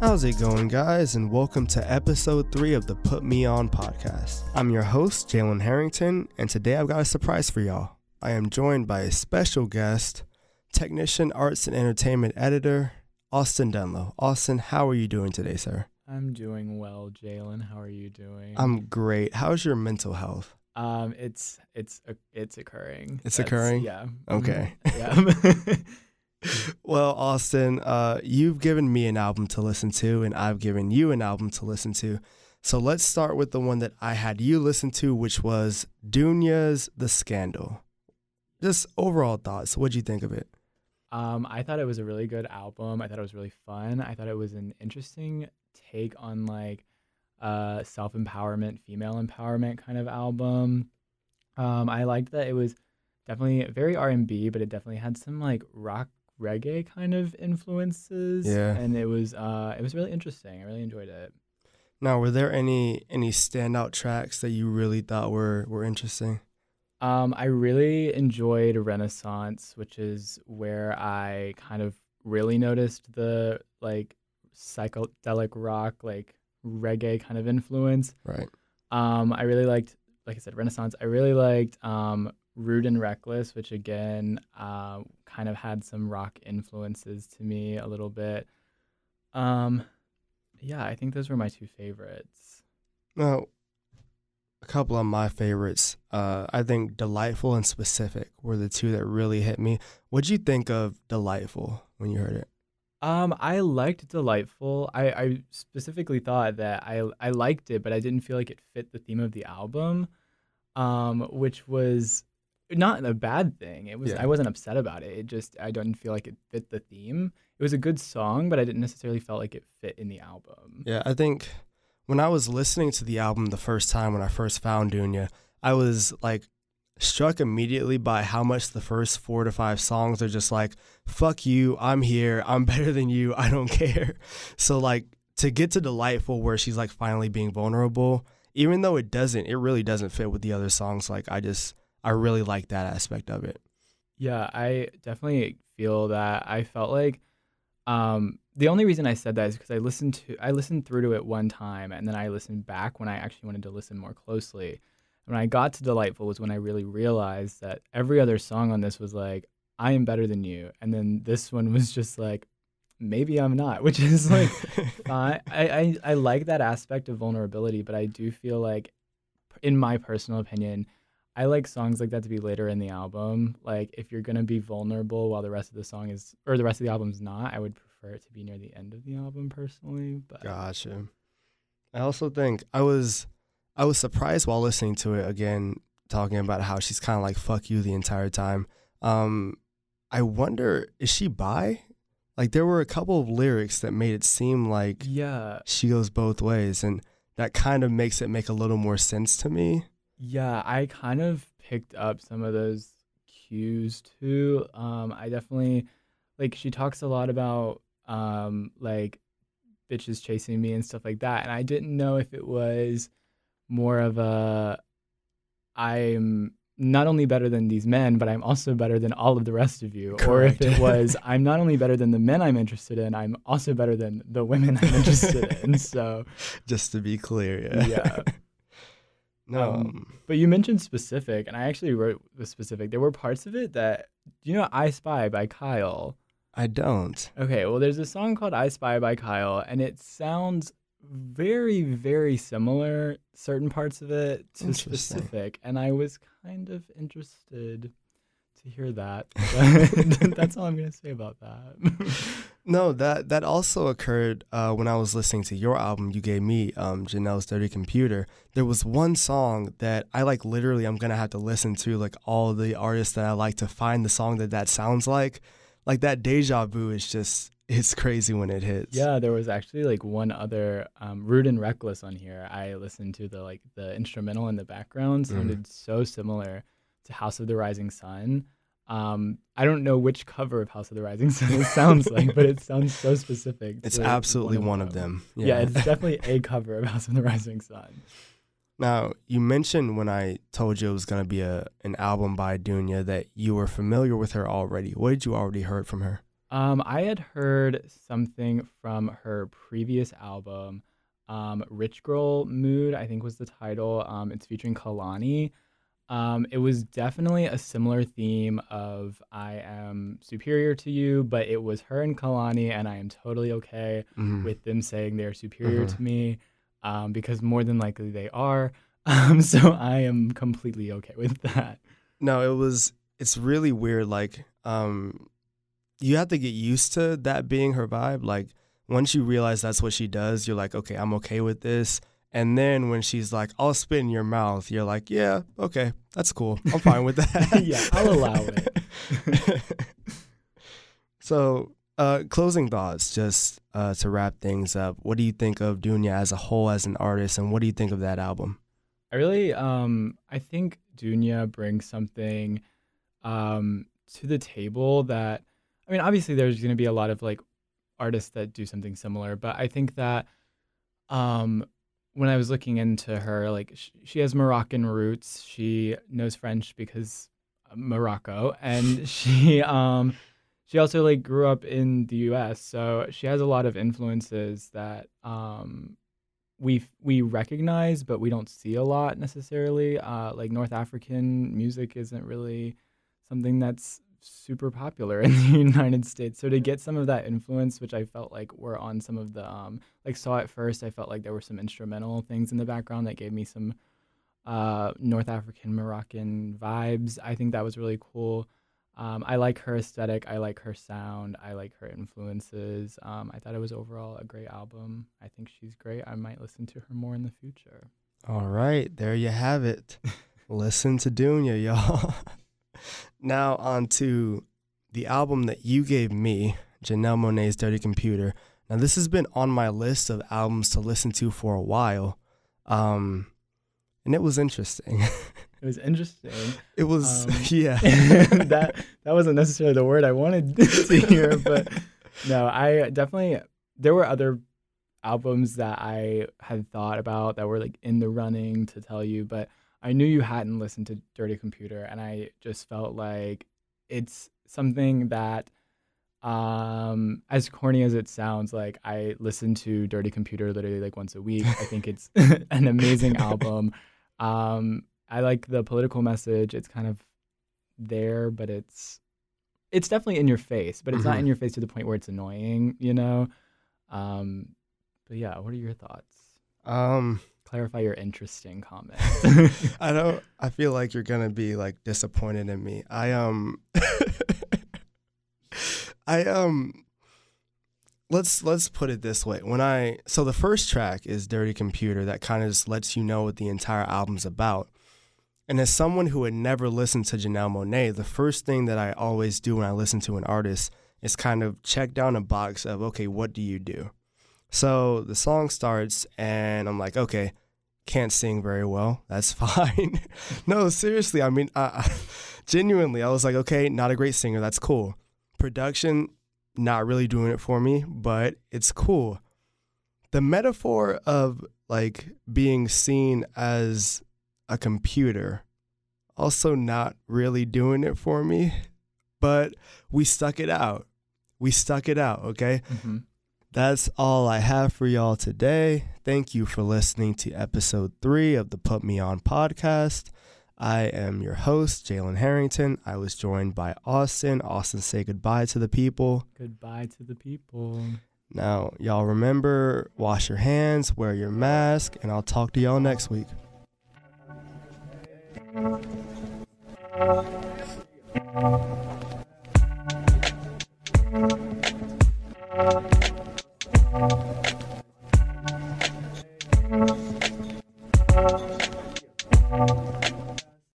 How's it going, guys? And welcome to episode three of the Put Me On podcast. I'm your host, Jalen Harrington, and today I've got a surprise for y'all. I am joined by a special guest, technician, arts and entertainment editor, Austin Denlow. Austin, how are you doing today, sir? I'm doing well, Jalen. How are you doing? I'm great. How's your mental health? Um, it's it's it's occurring. It's occurring? Yeah. Okay. Mhm. Yeah. Well, Austin, uh, you've given me an album to listen to, and I've given you an album to listen to. So let's start with the one that I had you listen to, which was Dounia's The Scandal. Just overall thoughts. What'd you think of it? um, I thought it was a really good album. I thought it was really fun. I thought it was an interesting take on like uh self empowerment, female empowerment kind of album. Um, I liked that it was definitely very R and B, but it definitely had some like rock reggae kind of influences. Yeah. And it was uh it was really interesting. I really enjoyed it. Now, were there any any standout tracks that you really thought were were interesting? Um, I really enjoyed Renaissance, which is where I kind of really noticed the like psychedelic rock, like reggae kind of influence. Right. Um, I really liked, like I said, Renaissance. I really liked um, Rude and Reckless, which again um, kind of had some rock influences to me a little bit. Um, yeah, I think those were my two favorites. Now, a couple of my favorites. Uh, I think Delightful and Specific were the two that really hit me. What'd you think of Delightful when you heard it? Um, I liked Delightful. I, I specifically thought that I I liked it, but I didn't feel like it fit the theme of the album, um, which was not a bad thing. It was Yeah. I wasn't upset about it. It just I don't feel like it fit the theme. It was a good song, but I didn't necessarily felt like it fit in the album. Yeah, I think when I was listening to the album the first time when I first found Dounia, I was like struck immediately by how much the first four to five songs are just like, fuck you, I'm here, I'm better than you, I don't care. So like to get to Delightful where she's like finally being vulnerable, even though it doesn't, it really doesn't fit with the other songs. Like I just I really like that aspect of it. Yeah, I definitely feel that. I felt like um, the only reason I said that is because I listened to I listened through to it one time and then I listened back when I actually wanted to listen more closely. When I got to Delightful was when I really realized that every other song on this was like I am better than you, and then this one was just like maybe I'm not, which is like fine. I, I I like that aspect of vulnerability, but I do feel like, in my personal opinion, I like songs like that to be later in the album. Like if you're gonna be vulnerable while the rest of the song is or the rest of the album's not, I would prefer it to be near the end of the album personally. But Gotcha. I also think I was I was surprised while listening to it again, talking about how she's kind of like "fuck you" the entire time. Um, I wonder is she bi? Like there were a couple of lyrics that made it seem like yeah, she goes both ways, and that kind of makes it make a little more sense to me. yeah, I kind of picked up some of those cues too. Um, I definitely like she talks a lot about um like bitches chasing me and stuff like that, and I didn't know if it was more of a I'm not only better than these men, but I'm also better than all of the rest of you. Correct. Or if it was, I'm not only better than the men I'm interested in, I'm also better than the women I'm interested in. So, Just to be clear, yeah. yeah. no, Um, um, But you mentioned specific, and I actually wrote the specific. There were parts of it that, do you know, I Spy by Kyle. I don't. Okay, well, there's a song called I Spy by Kyle, and it sounds very, very similar, certain parts of it to specific. And I was kind of interested to hear that. That's all I'm going to say about that. No, that that also occurred uh, when I was listening to your album you gave me, um, Janelle's Dirty Computer. There was one song that I like. Literally, I'm gonna have to listen to like all the artists that I like to find the song that that sounds like. Like that deja vu is just it's crazy when it hits. yeah, there was actually like one other um, Rude and Reckless on here. I listened to the like the instrumental in the background sounded so similar to House of the Rising Sun. Um, I don't know which cover of House of the Rising Sun it sounds like, but it sounds so specific. It's absolutely one of them. Yeah. Yeah. it's definitely a cover of House of the Rising Sun. now, you mentioned when I told you it was going to be a an album by Dounia that you were familiar with her already. What did you already heard from her? Um, I had heard something from her previous album, um, Rich Girl Mood, I think was the title. Um, it's featuring Kalani. Um, it was definitely a similar theme of I am superior to you, but it was her and Kalani, and I am totally okay Mhm. with them saying they're superior Mhm. to me um, because more than likely they are. Um, so I am completely okay with that. No, it was. It's really weird. Like, um, you have to get used to that being her vibe. Like, once you realize that's what she does, you're like, okay, I'm okay with this. And then when she's like, I'll spit in your mouth, you're like, yeah, okay, that's cool. I'm fine with that. Yeah, I'll allow it. so, uh, closing thoughts, just uh, to wrap things up. What do you think of Dounia as a whole, as an artist, and what do you think of that album? I really, um, I think Dounia brings something um, to the table that, I mean, obviously there's going to be a lot of like artists that do something similar, but I think that um, when I was looking into her, like sh- she has Moroccan roots. She knows French because Morocco, and she um, she also like grew up in the U.S. So she has a lot of influences that um, we we recognize, but we don't see a lot necessarily. Uh, like North African music isn't really something that's super popular in the United States. So to get some of that influence, which I felt like were on some of the um, like saw at first, I felt like there were some instrumental things in the background that gave me some uh, North African Moroccan vibes. I think that was really cool. Um, I like her aesthetic. I like her sound. I like her influences. Um, I thought it was overall a great album. I think she's great. I might listen to her more in the future. All right, there you have it. Listen to Dounia, y'all. now on to the album that you gave me, Janelle Monáe's Dirty Computer. Now this has been on my list of albums to listen to for a while, um, and it was interesting. It was interesting. it was, Um, yeah. that that wasn't necessarily the word I wanted to hear, but no, I definitely there were other albums that I had thought about that were like in the running to tell you, but I knew you hadn't listened to Dirty Computer and I just felt like it's something that um as corny as it sounds like I listen to Dirty Computer literally like once a week. I think it's an amazing album. Um I like the political message. It's kind of there, but it's it's definitely in your face, but it's not Mhm. in your face to the point where it's annoying, you know. Um, but yeah, what are your thoughts? Um, Clarify your interesting comment. I don't. I feel like you're gonna be like disappointed in me. I um, I um. Let's let's put it this way. When I so the first track is "Dirty Computer," that kind of just lets you know what the entire album's about. And as someone who had never listened to Janelle Monáe, the first thing that I always do when I listen to an artist is kind of check down a box of okay, what do you do? So the song starts, and I'm like, okay, can't sing very well. That's fine. no, seriously. I mean, I, I, genuinely, I was like, okay, not a great singer. That's cool. Production, not really doing it for me, but it's cool. The metaphor of like being seen as a computer, also not really doing it for me, but we stuck it out. We stuck it out, okay? Mhm. That's all I have for y'all today. Thank you for listening to episode three of the Put Me On podcast. I am your host, Jalen Harrington. I was joined by Austin. Austin, say goodbye to the people. Goodbye to the people. Now, y'all remember wash your hands, wear your mask, and I'll talk to y'all next week.